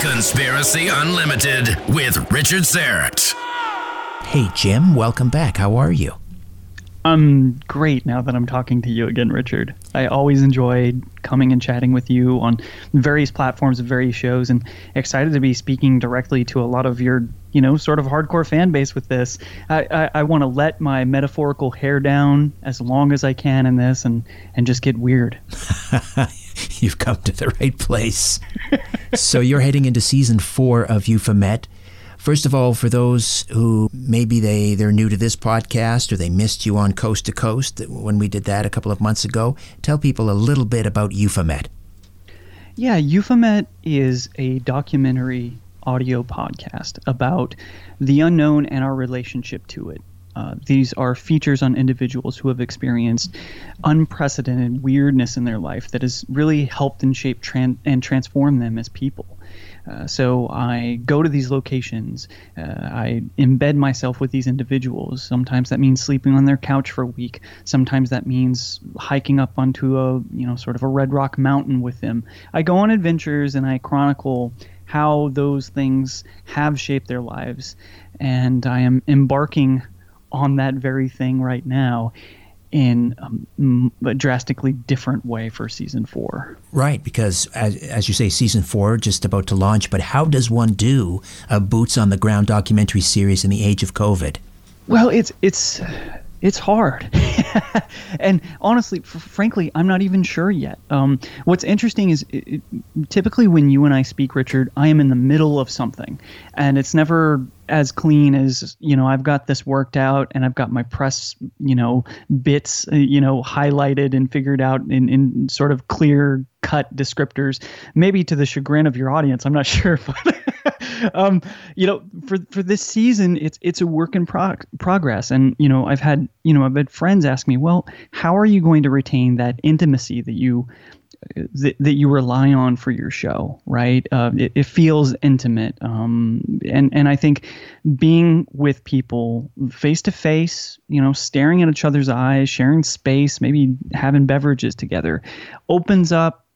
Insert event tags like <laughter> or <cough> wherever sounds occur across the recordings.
Conspiracy Unlimited with Richard Syrett. Hey, Jim, welcome back. How are you? I'm great now that I'm talking to you again, Richard. I always enjoyed coming and chatting with you on various platforms of various shows and excited to be speaking directly to a lot of your, you know, sort of hardcore fan base with this. I, I, I want to let my metaphorical hair down as long as I can in this and, and just get weird. <laughs> <laughs> You've come to the right place. <laughs> so you're heading into season four of Euphomet. First of all, for those who maybe they, they're new to this podcast or they missed you on Coast to Coast when we did that a couple of months ago, tell people a little bit about Euphomet. Yeah, Euphomet is a documentary audio podcast about the unknown and our relationship to it. Uh, these are features on individuals who have experienced unprecedented weirdness in their life that has really helped and shaped tran- and transformed them as people. Uh, so I go to these locations. Uh, I embed myself with these individuals. Sometimes that means sleeping on their couch for a week. Sometimes that means hiking up onto a you know sort of a red rock mountain with them. I go on adventures and I chronicle how those things have shaped their lives, and I am embarking on that very thing right now in um, a drastically different way for season four. Right, because as, as you say, season four just about to launch. But how does one do a boots on the ground documentary series in the age of COVID? Well, it's it's it's hard, <laughs> and honestly, f- frankly, I'm not even sure yet. Um, what's interesting is it, it, typically when you and I speak, Richard, I am in the middle of something, and it's never as clean as you know i've got this worked out and i've got my press you know bits uh, you know highlighted and figured out in, in sort of clear cut descriptors. Maybe to the chagrin of your audience i'm not <laughs> sure but <laughs> um, you know for for this season it's it's a work in pro- progress and you know i've had you know i've had friends ask me well how are you going to retain that intimacy that you that, that you rely on for your show, right? Uh, it, it, feels intimate, um, and and I think being with people face to face, you know, staring at each other's eyes, sharing space, maybe having beverages together, opens up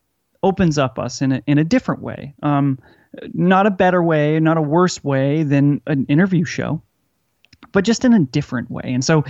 opens up us in a in a different way. Um, not a better way, not a worse way than an interview show, but just in a different way. And so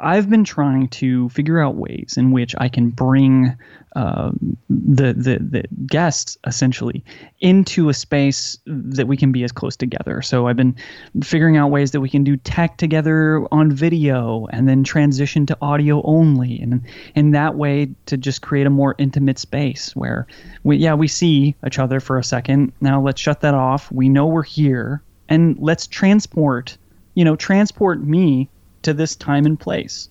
I've been trying to figure out ways in which I can bring uh, the, the the guests essentially into a space that we can be as close together. So I've been figuring out ways that we can do tech together on video and then transition to audio only, and in that way to just create a more intimate space where we yeah we see each other for a second. Now let's shut that off. We know we're here, and let's transport you know transport me to this time and place.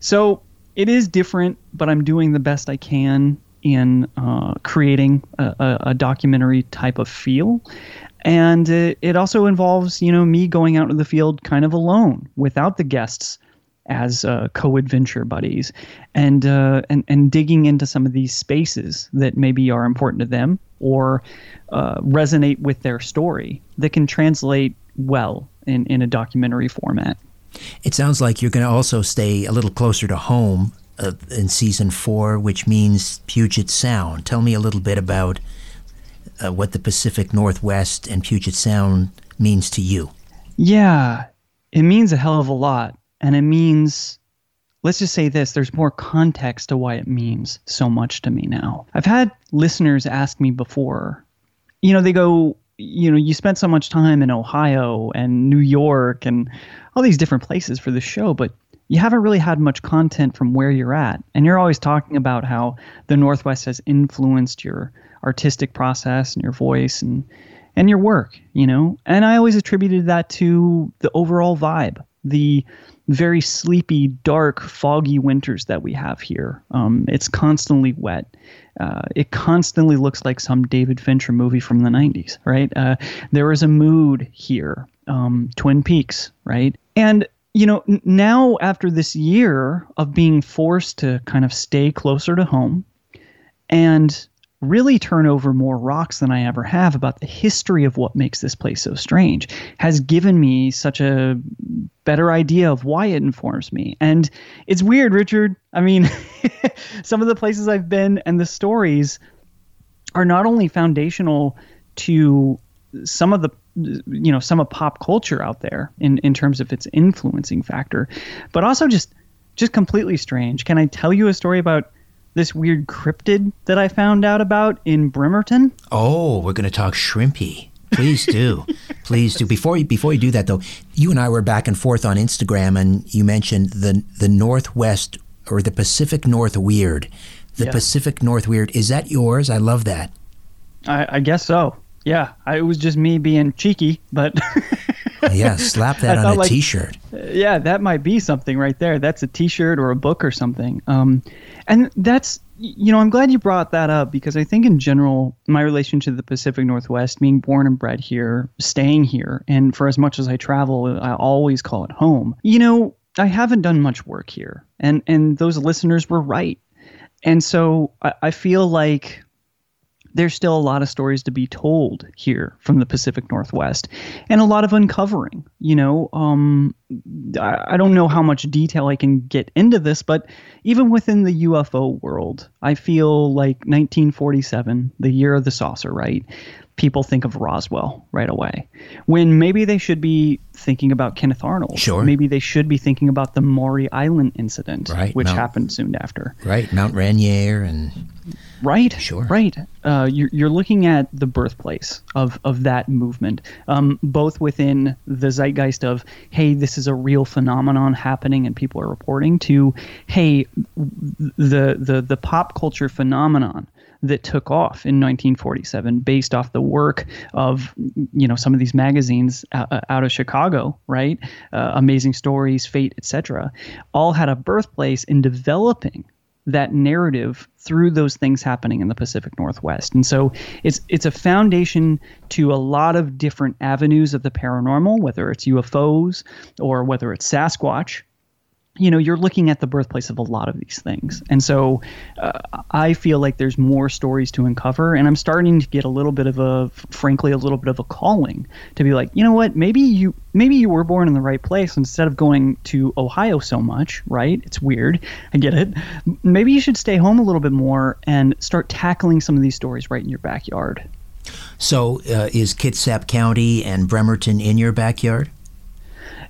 So it is different, but I'm doing the best I can in uh, creating a, a, a, documentary type of feel. And it, it, also involves, you know, me going out into the field kind of alone without the guests as uh, co-adventure buddies, and uh, and and digging into some of these spaces that maybe are important to them or uh, resonate with their story that can translate well in in a documentary format. It sounds like you're going to also stay a little closer to home uh, in season four, which means Puget Sound. Tell me a little bit about uh, what the Pacific Northwest and Puget Sound means to you. Yeah, it means a hell of a lot. And it means, let's just say this there's more context to why it means so much to me now. I've had listeners ask me before, you know, they go, you know, you spent so much time in Ohio and New York and all these different places for the show, but you haven't really had much content from where you're at. And you're always talking about how the Northwest has influenced your artistic process and your voice and and your work, you know? And I always attributed that to the overall vibe, the very sleepy, dark, foggy winters that we have here. Um, it's constantly wet. Uh, it constantly looks like some David Fincher movie from the 90s, right? Uh, there is a mood here. Um, Twin Peaks, right? And you know, now after this year of being forced to kind of stay closer to home and really turn over more rocks than I ever have about the history of what makes this place so strange has given me such a better idea of why it informs me. And it's weird, Richard. I mean, <laughs> some of the places I've been and the stories are not only foundational to some of the you know some of pop culture out there in in terms of its influencing factor but also just just completely strange can i tell you a story about this weird cryptid that I found out about in Bremerton. Oh, we're going to talk shrimpy. Please do. <laughs> Please do. Before you before you do that though, you and I were back and forth on Instagram and you mentioned the the Northwest or the Pacific North Weird. The Pacific North Weird. Is that yours? I love that. I, I guess so. Yeah. I, it was just me being cheeky, but <laughs> yeah, slap that on a like, t-shirt. Yeah, that might be something right there. That's a t-shirt or a book or something. Um, and that's you know, I'm glad you brought that up because I think in general, my relation to the Pacific Northwest, being born and bred here, staying here, and for as much as I travel, I always call it home. You know, I haven't done much work here, and and those listeners were right, and so I, I feel like there's still a lot of stories to be told here from the Pacific Northwest and a lot of uncovering. You know, um, I, I don't know how much detail I can get into this, but even within the UFO world, I feel like 1947, the year of the saucer, right? People think of Roswell right away. When maybe they should be thinking about Kenneth Arnold. Sure. Maybe they should be thinking about the Maury Island incident, right, which Mount, happened soon after. Right, Mount Rainier and Right. Sure. Right. Uh, you're, you're looking at the birthplace of, of that movement, um, both within the zeitgeist of, hey, this is a real phenomenon happening and people are reporting, to, hey, the, the, the pop culture phenomenon that took off in 1947 based off the work of you know some of these magazines uh, out of Chicago, right? Uh, Amazing Stories, Fate, etc. All had a birthplace in developing that narrative through those things happening in the Pacific Northwest. And so it's it's a foundation to a lot of different avenues of the paranormal, whether it's UFOs or whether it's Sasquatch. You know you're looking at the birthplace of a lot of these things. And so uh, i feel like there's more stories to uncover and i'm starting to get a little bit of a frankly a little bit of a calling to be like you know what? Maybe you maybe you were born in the right place instead of going to ohio so much right? It's weird. I get it. Maybe you should stay home a little bit more and start tackling some of these stories right in your backyard. So uh, is kitsap county and bremerton in your backyard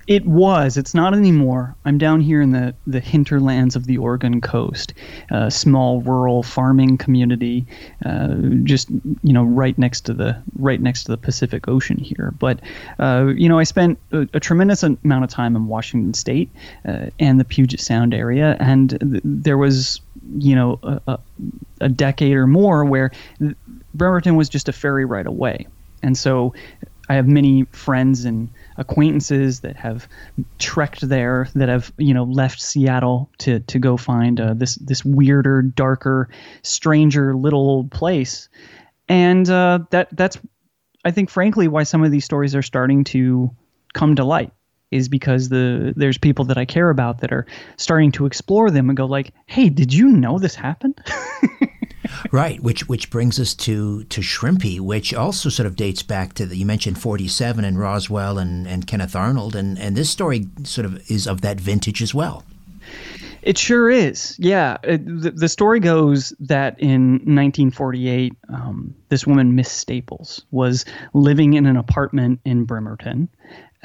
it was. It's not anymore. I'm down here in the, the hinterlands of the Oregon coast, a small rural farming community, uh, just you know right next to the right next to the Pacific Ocean here. But uh, you know, I spent a, a, tremendous amount of time in Washington State uh, and the Puget Sound area, and th- there was you know a, a decade or more where Bremerton was just a ferry ride away, and so I have many friends and acquaintances that have trekked there, that have you know left Seattle to to go find uh, this this weirder, darker, stranger little old place, and uh, that that's I think frankly why some of these stories are starting to come to light is because the there's people that I care about that are starting to explore them and go like, "Hey, did you know this happened?" <laughs> right, which which brings us to to Shrimpy, which also sort of dates back to the you mentioned 47 and Roswell and, and Kenneth Arnold, and, and this story sort of is of that vintage as well. It sure is. Yeah. It, the, the, story goes that in 1948, um, this woman, Miss Staples, was living in an apartment in Bremerton.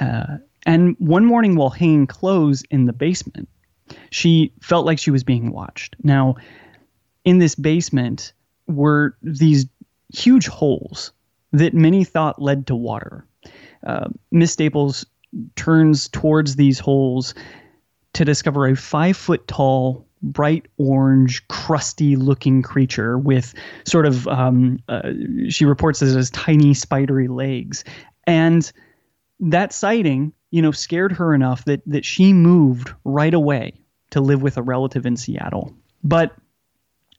Uh, and one morning while hanging clothes in the basement, she felt like she was being watched. Now, in this basement were these huge holes that many thought led to water. Uh, Miss Staples turns towards these holes to discover a five foot tall, bright orange, crusty looking creature with sort of, um, uh, she reports it as tiny, spidery legs. And that sighting, you know, scared her enough that, that she moved right away to live with a relative in Seattle. But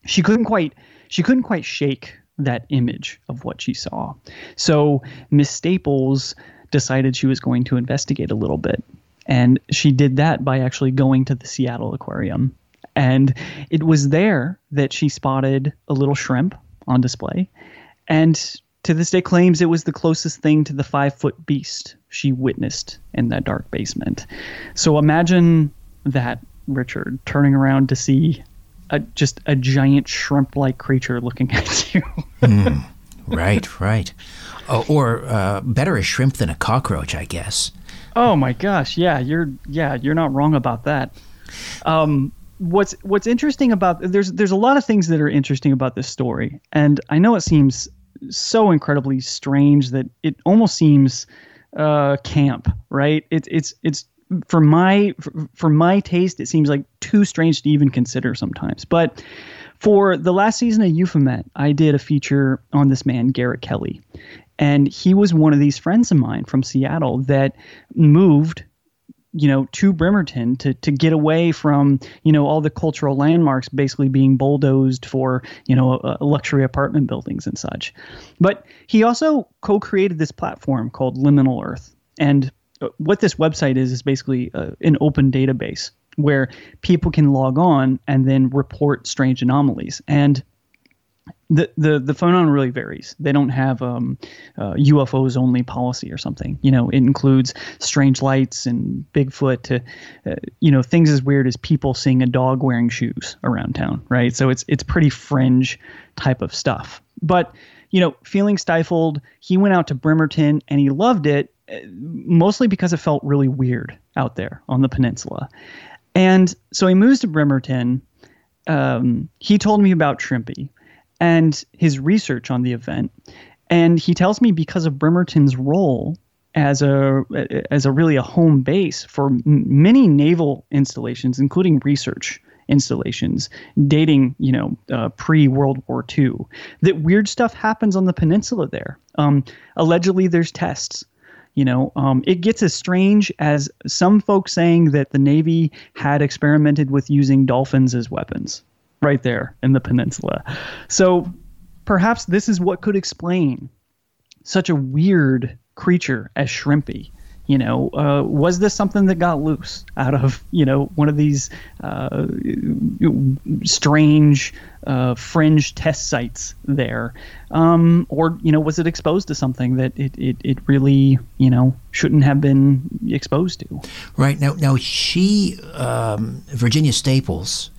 she couldn't quite she couldn't quite shake that image of what she saw. So Miss Staples decided she was going to investigate a little bit. And she did that by actually going to the Seattle Aquarium. And it was there that she spotted a little shrimp on display. And to this day claims it was the closest thing to the five foot beast she witnessed in that dark basement. So imagine that, Richard, turning around to see a, just a giant shrimp-like creature looking <laughs> at you. mm, right, right. Oh, or uh, better a shrimp than a cockroach, I guess. Oh my gosh, yeah, you're yeah, you're not wrong about that. Um, what's what's interesting about there's there's a lot of things that are interesting about this story, and I know it seems so incredibly strange that it almost seems uh, camp, right? It's it's it's for my for, my taste, it seems like too strange to even consider sometimes. But for the last season of Euphomet, I did a feature on this man, Garrett Kelly. And he was one of these friends of mine from Seattle that moved, you know, to Bremerton to to get away from, you know, all the cultural landmarks basically being bulldozed for, you know, uh, luxury apartment buildings and such. But he also co-created this platform called Liminal Earth. And what this website is is basically uh, an open database where people can log on and then report strange anomalies and the the the phenomenon really varies. They don't have um, uh, UFOs only policy or something. You know, it includes strange lights and Bigfoot to, uh, you know, things as weird as people seeing a dog wearing shoes around town, right? So it's it's pretty fringe type of stuff. But you know, feeling stifled, he went out to Bremerton and he loved it mostly because it felt really weird out there on the peninsula. And so he moves to Bremerton. Um, he told me about Shrimpy and his research on the event. And he tells me because of Bremerton's role as a as a really a home base for many naval installations, including research installations dating, you know, uh, pre World War II, that weird stuff happens on the peninsula there. Um, allegedly, there's tests you know, um, it gets as strange as some folks saying that the Navy had experimented with using dolphins as weapons right there in the peninsula. So perhaps this is what could explain such a weird creature as Shrimpy You know, uh, was this something that got loose out of you know one of these uh, strange uh, fringe test sites there, um, or you know, was it exposed to something that it, it, it really you know shouldn't have been exposed to? Right now, now she um, Virginia Staples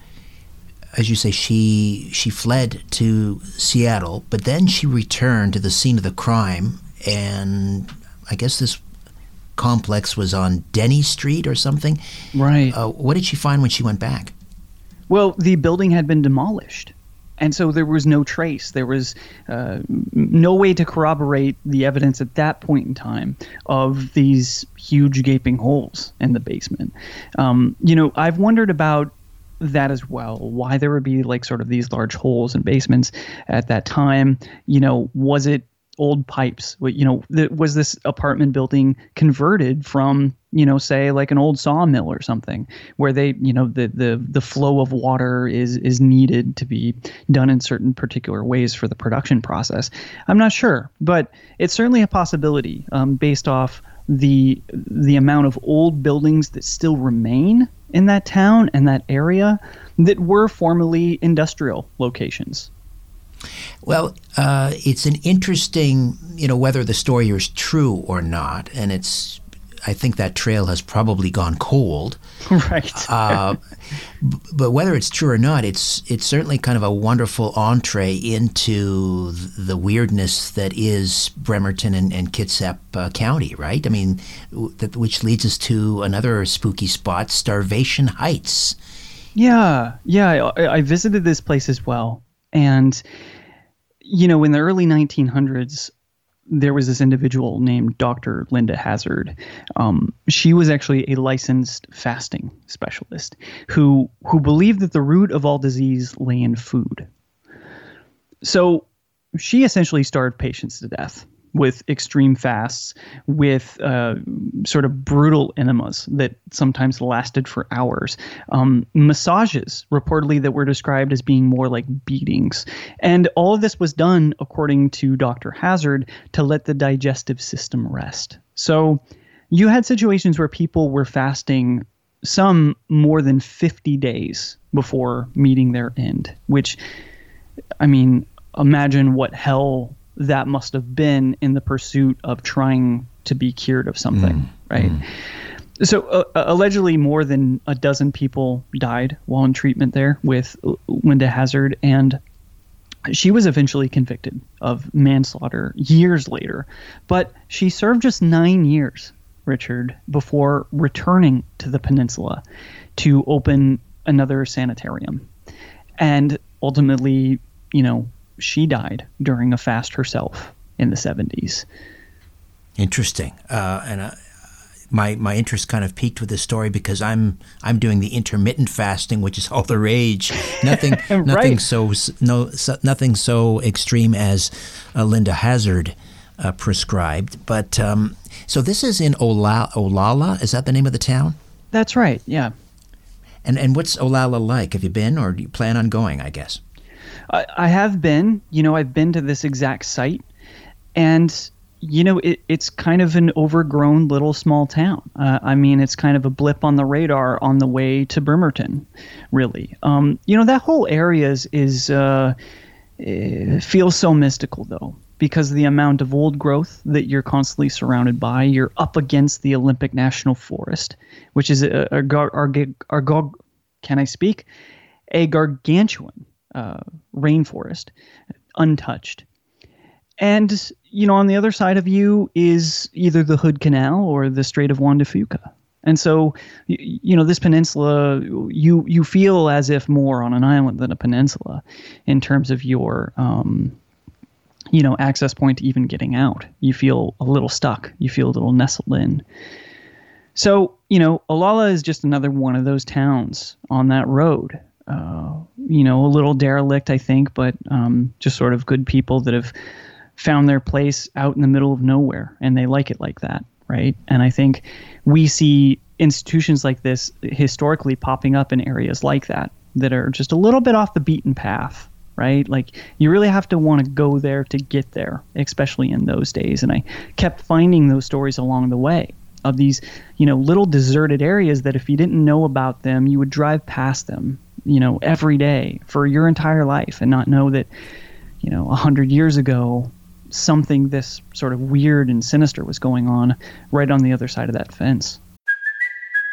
as you say, she she fled to Seattle, but then she returned to the scene of the crime, and I guess this complex was on Denny Street or something. Right. Uh, what did she find when she went back? Well, the building had been demolished. And so there was no trace. There was uh, no way to corroborate the evidence at that point in time of these huge gaping holes in the basement. Um, you know, I've wondered about that as well. Why there would be like sort of these large holes in basements at that time. You know, was it old pipes? You know, was this apartment building converted from, you know, say like an old sawmill or something, where they, you know, the the the flow of water is is needed to be done in certain particular ways for the production process. I'm not sure, but it's certainly a possibility um, based off the the amount of old buildings that still remain in that town and that area that were formerly industrial locations. Well, uh, it's an interesting, you know, whether the story is true or not, and it's. I think that trail has probably gone cold. <laughs> Right. uh, b- but whether it's true or not, it's it's certainly kind of a wonderful entree into the weirdness that is Bremerton and, and Kitsap uh, County, right? I mean, w- that, which leads us to another spooky spot, Starvation Heights. Yeah, yeah. I, I visited this place as well, and you know, in the early 1900s, there was this individual named Dr. Linda Hazzard. Um, she was actually a licensed fasting specialist who who believed that the root of all disease lay in food. So she essentially starved patients to death with extreme fasts, with uh, sort of brutal enemas that sometimes lasted for hours, um, massages reportedly that were described as being more like beatings. And all of this was done, according to Dr. Hazzard, to let the digestive system rest. So you had situations where people were fasting some more than 50 days before meeting their end, which, I mean, imagine what hell that must have been in the pursuit of trying to be cured of something, mm, right? Mm. So uh, allegedly, more than a dozen people died while in treatment there with Linda Hazzard, and she was eventually convicted of manslaughter years later. But she served just nine years, Richard, before returning to the peninsula to open another sanitarium, and ultimately, you know, she died during a fast herself in the 70s. Interesting. Uh, and uh, my my interest kind of peaked with this story because I'm I'm doing the intermittent fasting, which is all the rage. Nothing <laughs> right. nothing so no so, nothing so extreme as uh, Linda Hazzard uh, prescribed. But um, so this is in Ola, Olalla. Is that the name of the town? That's right. Yeah. And and what's Olalla like? Have you been, or do you plan on going? I guess. I, I have been. You know, I've been to this exact site, and you know, it, it's kind of an overgrown little small town. Uh, I mean, it's kind of a blip on the radar on the way to Bremerton, really. Um, you know, that whole area is, is uh, feels so mystical, though, because the amount of old growth that you're constantly surrounded by. You're up against the Olympic National Forest, which is a, a, a, a, a can I speak? A gargantuan uh, rainforest, untouched. And you know, on the other side of you is either the Hood Canal or the Strait of Juan de Fuca. And so, you, know, this peninsula, you you feel as if more on an island than a peninsula, in terms of your, um, you know, access point to even getting out. You feel a little stuck. You feel a little nestled in. So, you know, Olalla is just another one of those towns on that road uh, you know, a little derelict, I think, but um, just sort of good people that have found their place out in the middle of nowhere and they like it like that, right? And I think we see institutions like this historically popping up in areas like that that are just a little bit off the beaten path, right? Like you really have to want to go there to get there, especially in those days. And I kept finding those stories along the way of these, you know, little deserted areas that if you didn't know about them, you would drive past them, you know, every day for your entire life and not know that, you know, a hundred years ago, something this sort of weird and sinister was going on right on the other side of that fence.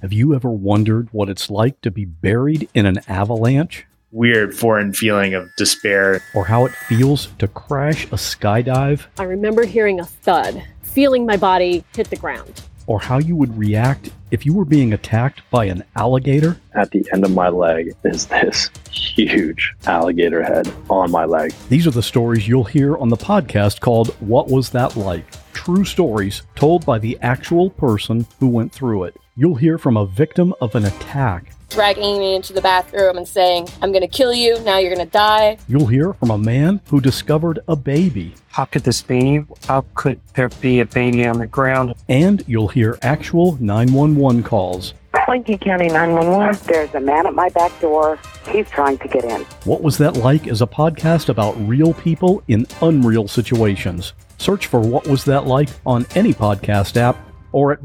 Have you ever wondered what it's like to be buried in an avalanche? Weird foreign feeling of despair. Or how it feels to crash a skydive? I remember hearing a thud, feeling my body hit the ground. Or how you would react if you were being attacked by an alligator? At the end of my leg is this huge alligator head on my leg. These are the stories you'll hear on the podcast called What Was That Like? True stories told by the actual person who went through it you'll hear from a victim of an attack. Dragging me into the bathroom and saying, I'm going to kill you, now you're going to die. You'll hear from a man who discovered a baby. How could this be? How could there be a baby on the ground? And you'll hear actual 911 calls. Lincoln County 911. There's a man at my back door. He's trying to get in. What Was That Like is a podcast about real people in unreal situations. Search for What Was That Like on any podcast app or at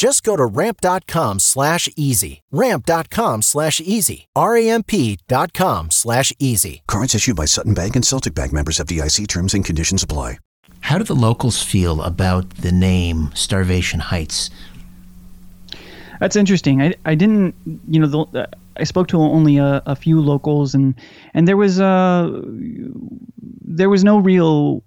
Just go to ramp.com slash easy. Ramp.com slash easy. R-A-M-P.com slash easy. Cards issued by Sutton Bank and Celtic Bank members of FDIC terms and conditions apply. How do the locals feel about the name Starvation Heights? That's interesting. I, I didn't, you know, the, I spoke to only a, a few locals and, and there was, uh, there was no real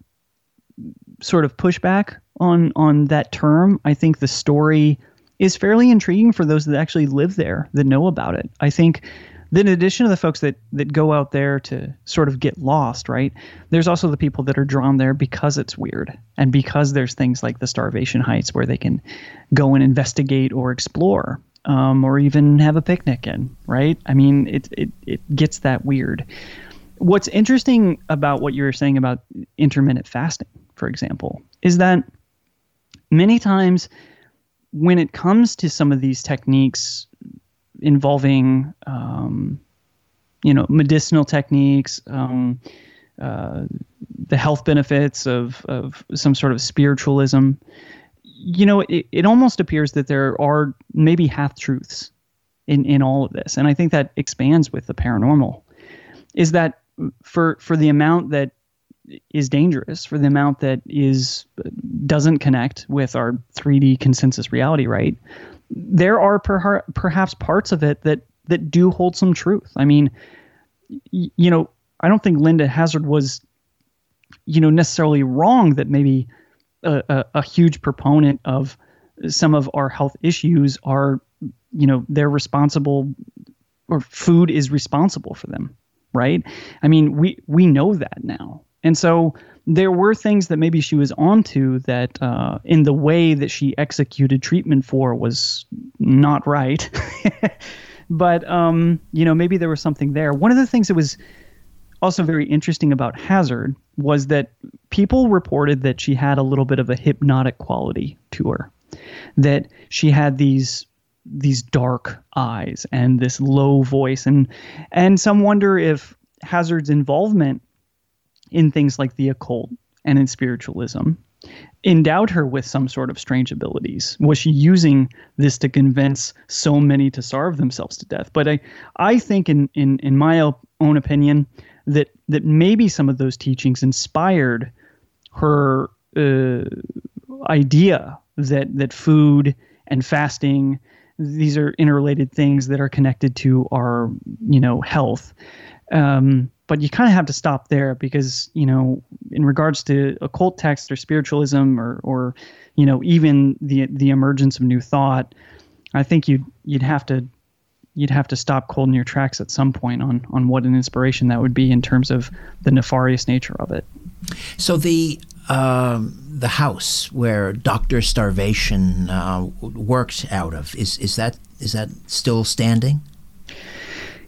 sort of pushback on on that term. I think the story is fairly intriguing for those that actually live there that know about it. I think then in addition to the folks that that go out there to sort of get lost, right? There's also the people that are drawn there because it's weird and because there's things like the Starvation Heights where they can go and investigate or explore. Um, or even have a picnic in, right? I mean, it, it it gets that weird. What's interesting about what you were saying about intermittent fasting, for example, is that many times when it comes to some of these techniques involving um, you know medicinal techniques um, uh, the health benefits of, of some sort of spiritualism you know it, it almost appears that there are maybe half truths in, in all of this. And i think that expands with the paranormal is that for for the amount that is dangerous for the amount that is doesn't connect with our 3D consensus reality, right? There are per- perhaps parts of it that that do hold some truth. I mean, y- you know, I don't think Linda Hazzard was, you know, necessarily wrong that maybe a, a, a huge proponent of some of our health issues are, you know, they're responsible or food is responsible for them, right? I mean, we we know that now. And so there were things that maybe she was onto that uh, in the way that she executed treatment for was not right. <laughs> but, um, you know, maybe there was something there. One of the things that was also very interesting about Hazzard was that people reported that she had a little bit of a hypnotic quality to her, that she had these these dark eyes and this low voice and and some wonder if Hazzard's involvement in things like the occult and in spiritualism endowed her with some sort of strange abilities. Was she using this to convince so many to starve themselves to death? But i i think in in in my own opinion that that maybe some of those teachings inspired her uh, idea that that food and fasting these are interrelated things that are connected to our you know health um, but you kind of have to stop there because you know in regards to occult text or spiritualism or or you know even the the emergence of new thought i think you'd you'd have to you'd have to stop cold in your tracks at some point on on what an inspiration that would be in terms of the nefarious nature of it so the um, the house where Doctor Starvation uh, works out of is is that is that still standing?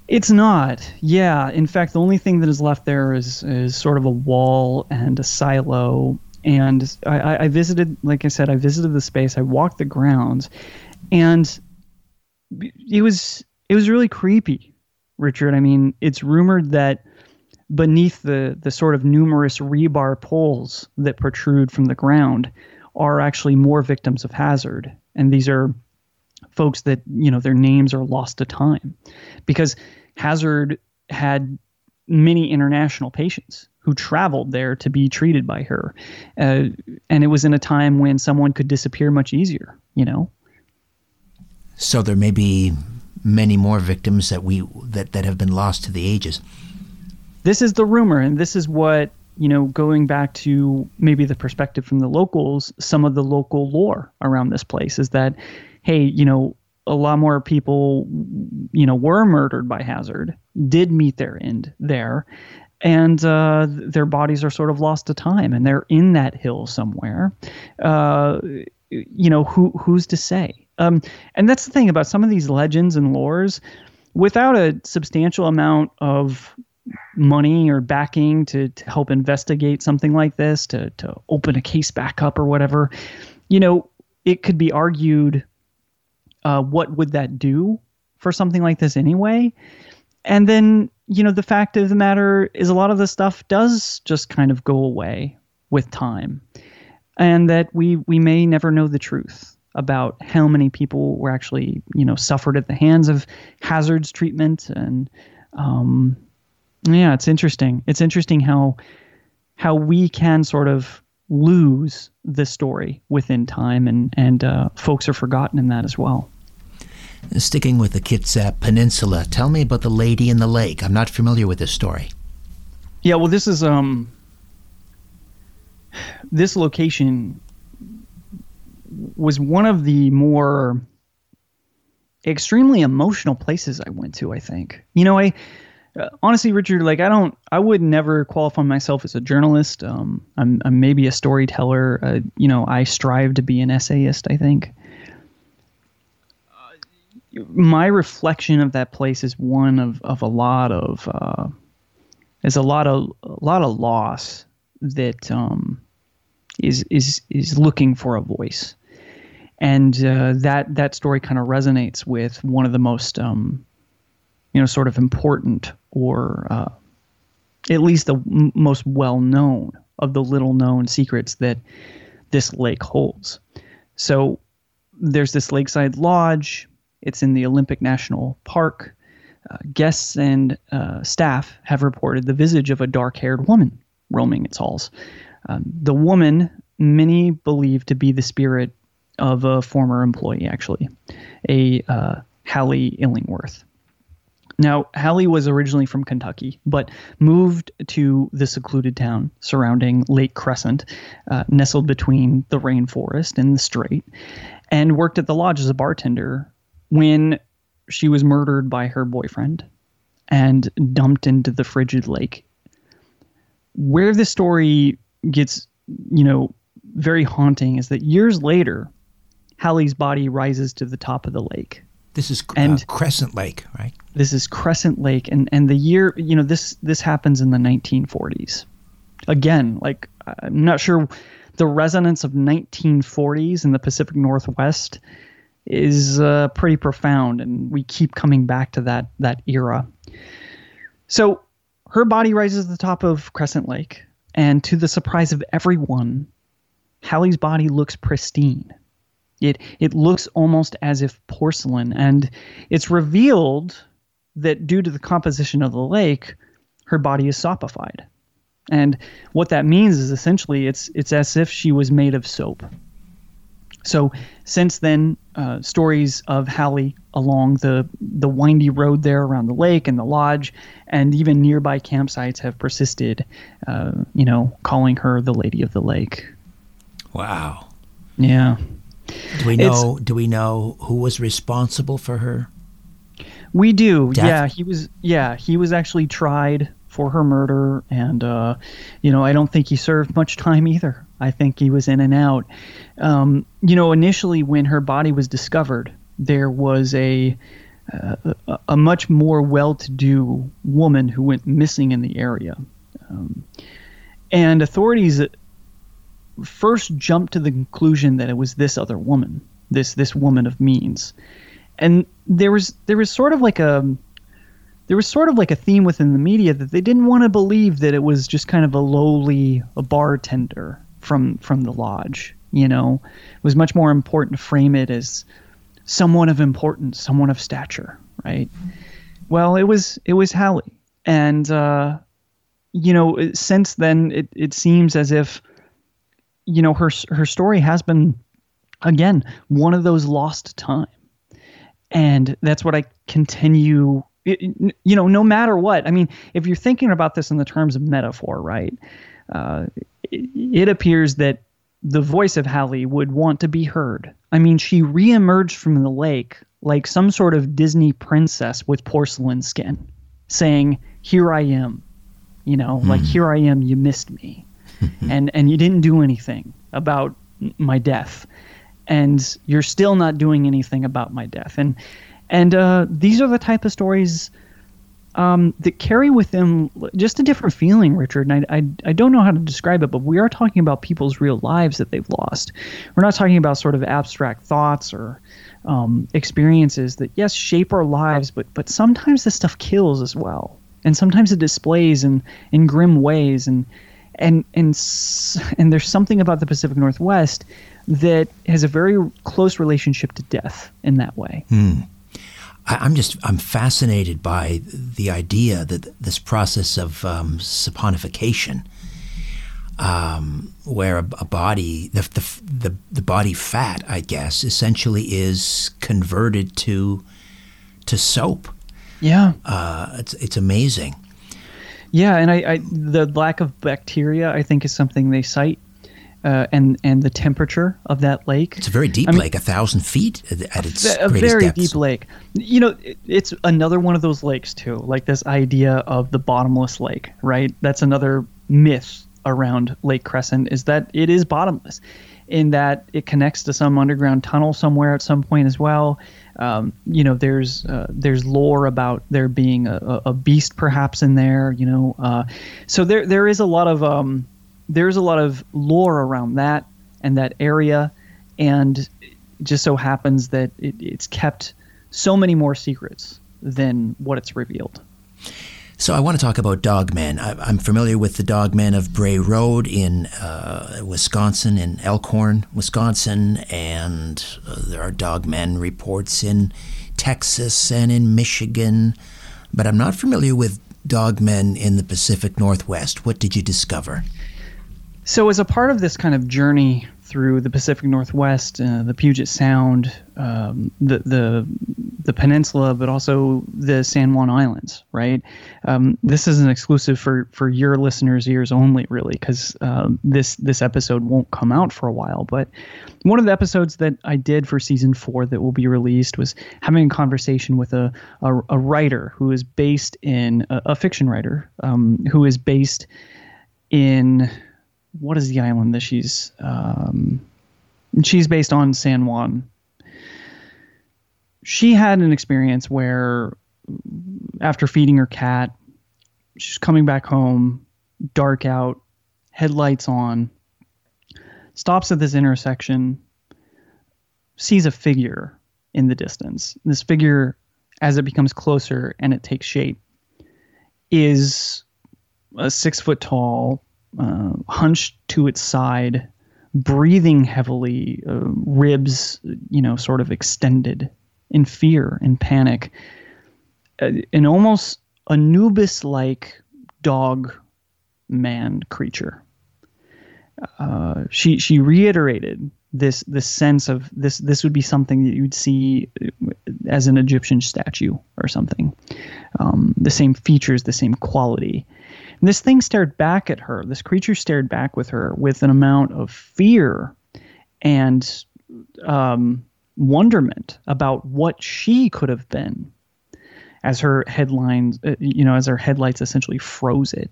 It's not. Yeah. In fact, the only thing that is left there is is sort of a wall and a silo. And I, I visited, like I said, I visited the space. I walked the grounds, and it was it was really creepy, Richard. I mean, it's rumored that beneath the the sort of numerous rebar poles that protrude from the ground are actually more victims of Hazzard, and these are folks that you know their names are lost to time because Hazzard had many international patients who traveled there to be treated by her, uh, and it was in a time when someone could disappear much easier. You know. So there may be many more victims that we that, that have been lost to the ages. This is the rumor, and this is what you know, going back to maybe the perspective from the locals, some of the local lore around this place is that hey, you know, a lot more people, you know, were murdered by Hazzard, did meet their end there, and uh, their bodies are sort of lost to time, and they're in that hill somewhere. Uh, you know, who who's to say? Um, and that's the thing about some of these legends and lores. Without a substantial amount of money or backing to, to help investigate something like this, to to open a case back up or whatever, you know, it could be argued uh, what would that do for something like this anyway? And then, you know, the fact of the matter is a lot of the stuff does just kind of go away with time. And that we we may never know the truth about how many people were actually, you know, suffered at the hands of Hazzard's treatment and um, yeah, it's interesting. It's interesting how how we can sort of lose the story within time and and uh, folks are forgotten in that as well. Sticking with the Kitsap Peninsula, tell me about the Lady in the Lake. I'm not familiar with this story. Yeah, well, this is um, this location was one of the more extremely emotional places I went to. I think you know I. Uh, honestly, Richard, like I don't, I would never qualify myself as a journalist. Um, I'm, I'm maybe a storyteller. Uh, you know, I strive to be an essayist. I think, my reflection of that place is one of, of a lot of uh, is a lot of a lot of loss that um, is is is looking for a voice, and uh, that that story kind of resonates with one of the most um, you know sort of important or uh, at least the m- most well known of the little known secrets that this lake holds. So there's this lakeside lodge it's in the Olympic National Park. Uh, guests and uh, staff have reported the visage of a dark haired woman roaming its halls. Um, the woman, many believe to be the spirit of a former employee, actually, a uh, Hallie Illingworth. Now, Hallie was originally from Kentucky, but moved to the secluded town surrounding Lake Crescent, uh, nestled between the rainforest and the strait, and worked at the lodge as a bartender when she was murdered by her boyfriend and dumped into the frigid lake. Where the story gets, you know, very haunting is that years later, Hallie's body rises to the top of the lake. This is uh, and Crescent Lake, right? This is Crescent Lake, and and the year, you know, this this happens in the 1940s. Again, like I'm not sure the resonance of 1940s in the Pacific Northwest is uh, pretty profound, and we keep coming back to that that era. So her body rises to the top of Crescent Lake. And to the surprise of everyone, Hallie's body looks pristine. It it looks almost as if porcelain, and it's revealed that due to the composition of the lake, her body is sopified. And what that means is essentially it's it's as if she was made of soap. So since then, uh, stories of Hallie along the the windy road there around the lake and the lodge, and even nearby campsites have persisted. Uh, you know, calling her the Lady of the Lake. Wow. Yeah. Do we know? do we know who was responsible for her? We do. Death? Yeah, he was. Yeah, he was actually tried for her murder, and uh, you know, I don't think he served much time either. I think he was in and out. Um, you know, initially when her body was discovered, there was a uh, a, much more well-to-do woman who went missing in the area, um, and authorities first jumped to the conclusion that it was this other woman, this this woman of means, and there was there was sort of like a there was sort of like a theme within the media that they didn't want to believe that it was just kind of a lowly a bartender from from the lodge. You know, it was much more important to frame it as someone of importance, someone of stature, right? Well, it was it was Hallie, and uh, you know, since then it it seems as if you know her her story has been again one of those lost time and that's what i continue you know no matter what i mean if you're thinking about this in the terms of metaphor right uh, it, appears that the voice of Hallie would want to be heard. I mean, she reemerged from the lake like some sort of Disney princess with porcelain skin, saying, "Here I am," you know, like Hmm. "Here I am, you missed me." <laughs> and and you didn't do anything about my death and you're still not doing anything about my death and and uh, these are the type of stories um, that carry with them just a different feeling, Richard. And I, I, I don't know how to describe it, but we are talking about people's real lives that they've lost. We're not talking about sort of abstract thoughts or um, experiences that, yes, shape our lives, but but sometimes this stuff kills as well, and sometimes it displays in in grim ways. And and and and there's something about the Pacific Northwest that has a very close relationship to death in that way. Hmm. I, I'm just I'm fascinated by the idea that this process of um, saponification, um, where a, a body the, the the the body fat, I guess, essentially is converted to to soap. Yeah. Uh, it's it's amazing. Yeah, and I, I the lack of bacteria I think is something they cite, uh, and and the temperature of that lake. It's a very deep I mean, lake, a thousand feet at, its a greatest very depths. deep lake. You know, it, it's another one of those lakes too. Like this idea of the bottomless lake, right? That's another myth around Lake Crescent is that it is bottomless, in that it connects to some underground tunnel somewhere at some point as well. Um, you know, there's uh, there's lore about there being a, a a beast perhaps in there. You know, uh, so there there is a lot of um, there's a lot of lore around that and that area, and it just so happens that it, it's kept so many more secrets than what it's revealed. So I want to talk about dogmen. I, I'm familiar with the dogmen of Bray Road in uh, Wisconsin, in Elkhorn, Wisconsin, and uh, there are dogmen reports in Texas and in Michigan, but I'm not familiar with dogmen in the Pacific Northwest. What did you discover? So, as a part of this kind of journey through the Pacific Northwest, uh, the Puget Sound, um, the the the peninsula, but also the San Juan Islands, right? Um, this is an exclusive for for your listeners' ears only, really, because um, this this episode won't come out for a while. But one of the episodes that I did for season four that will be released was having a conversation with a a, a writer who is based in a, a fiction writer um, who is based in what is the island that she's um, she's based on San Juan. She had an experience where after feeding her cat, she's coming back home, dark out, headlights on, stops at this intersection, sees a figure in the distance. This figure, as it becomes closer and it takes shape, is a six foot tall, uh, hunched to its side, breathing heavily, uh, ribs, you know, sort of extended in fear and panic. Uh, an almost Anubis like dog man creature. Uh, she she reiterated this this sense of this this would be something that you'd see as an Egyptian statue or something. Um, the same features, the same quality. And this thing stared back at her. This creature stared back with her with an amount of fear and um, wonderment about what she could have been. As her headlines, uh, you know, as her headlights essentially froze it.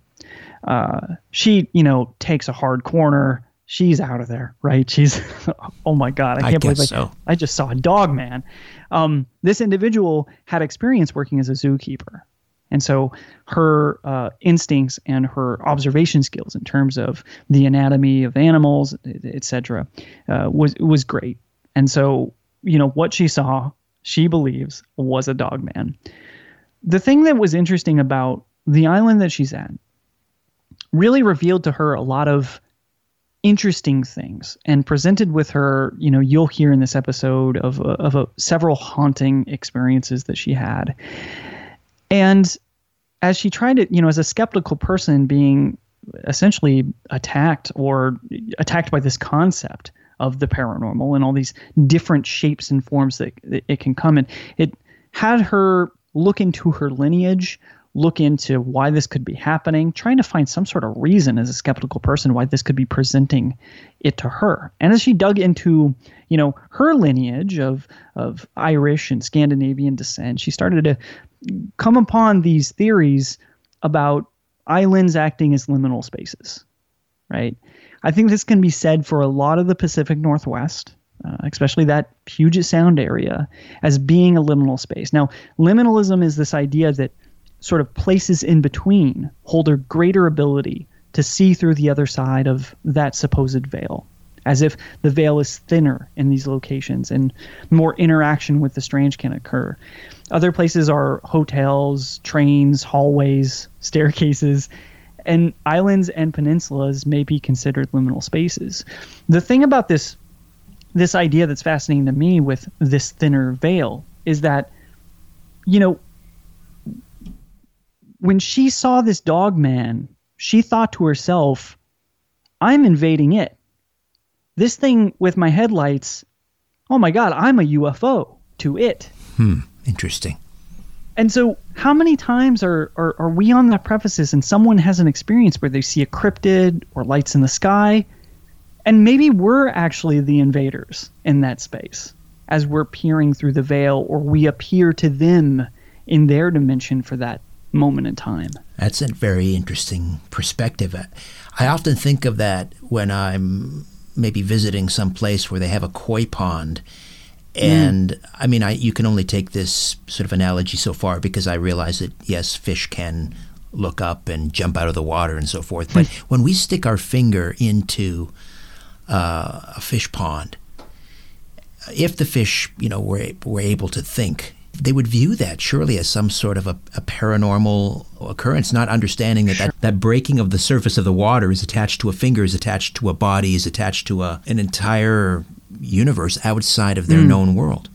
Uh, she, you know, takes a hard corner, she's out of there, right? She's, <laughs> oh my God, I can't I believe I, so. I just saw a dog man. Um, this individual had experience working as a zookeeper. And so her uh, instincts and her observation skills in terms of the anatomy of animals, et cetera, uh, was, was great. And so, you know, what she saw, she believes was a dog man. The thing that was interesting about the island that she's at really revealed to her a lot of interesting things and presented with her you know you'll hear in this episode of of a, several haunting experiences that she had and as she tried to you know as a skeptical person being essentially attacked or attacked by this concept of the paranormal and all these different shapes and forms that, it can come in it had her look into her lineage look into why this could be happening, trying to find some sort of reason as a skeptical person why this could be presenting it to her. And as she dug into, you know, her lineage of of Irish and Scandinavian descent, she started to come upon these theories about islands acting as liminal spaces. Right? I think this can be said for a lot of the Pacific Northwest. Uh, especially that Puget Sound area, as being a liminal space. Now, liminalism is this idea that sort of places in between hold a greater ability to see through the other side of that supposed veil, as if the veil is thinner in these locations and more interaction with the strange can occur. Other places are hotels, trains, hallways, <laughs> staircases, and islands and peninsulas may be considered liminal spaces. The thing about this this idea that's fascinating to me with this thinner veil is that you know when she saw this dog man, she thought to herself, I'm invading it. This thing with my headlights, oh my God, I'm a UFO to it. Hmm, interesting. And so, how many times are, are, are we on that prefaces and someone has an experience where they see a cryptid or lights in the sky, and maybe we're actually the invaders in that space as we're peering through the veil, or we appear to them in their dimension for that moment in time. That's a very interesting perspective. I often think of that when I'm maybe visiting some place where they have a koi pond. And mm. I mean, I, you can only take this sort of analogy so far because I realize that, yes, fish can look up and jump out of the water and so forth. But when we stick our finger into uh, a fish pond, if the fish, you know, were, were able to think, they would view that surely as some sort of a, a paranormal occurrence, not understanding that, sure. that that breaking of the surface of the water is attached to a finger, is attached to a body, is attached to a, an entire universe outside of their mm. known world.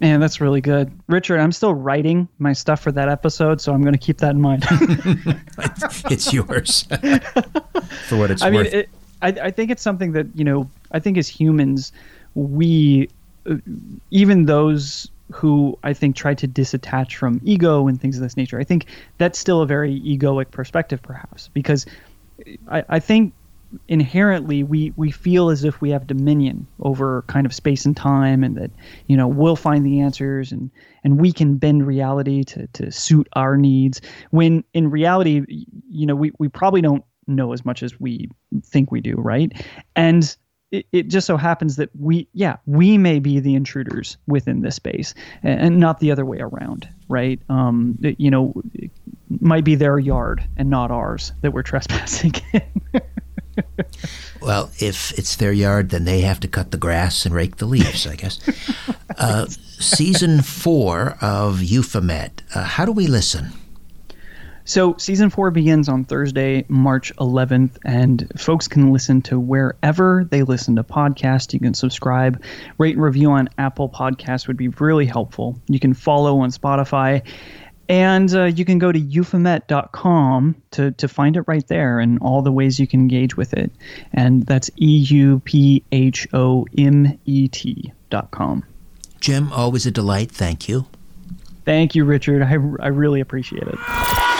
Man, that's really good. Richard, I'm still writing my stuff for that episode, so I'm going to keep that in mind. <laughs> it's yours <laughs> for what it's I worth. Mean, it, I, I think it's something that, you know, I think as humans, we, uh, even those who I think try to disattach from ego and things of this nature. I think that's still a very egoic perspective, perhaps, because I, I think inherently we we feel as if we have dominion over kind of space and time and that you know we'll find the answers and and we can bend reality to to suit our needs when in reality you know we we probably don't know as much as we think we do right and it, it just so happens that we, yeah, we may be the intruders within this space, and, and not the other way around, right? Um, it, you know, it might be their yard and not ours that we're <laughs> trespassing in. <laughs> well, if it's their yard, then they have to cut the grass and rake the leaves, I guess. <laughs> Uh, season four of Euphomet. Uh, how do we listen? So, season four begins on Thursday, March 11th, and folks can listen to wherever they listen to podcasts. You can subscribe, rate and review on Apple Podcasts would be really helpful. You can follow on Spotify, and uh, you can go to euphomet.com to, to find it right there and all the ways you can engage with it. And that's E U P H O M E T.com. Jim, always a delight. Thank you. Thank you, Richard. I, I really appreciate it.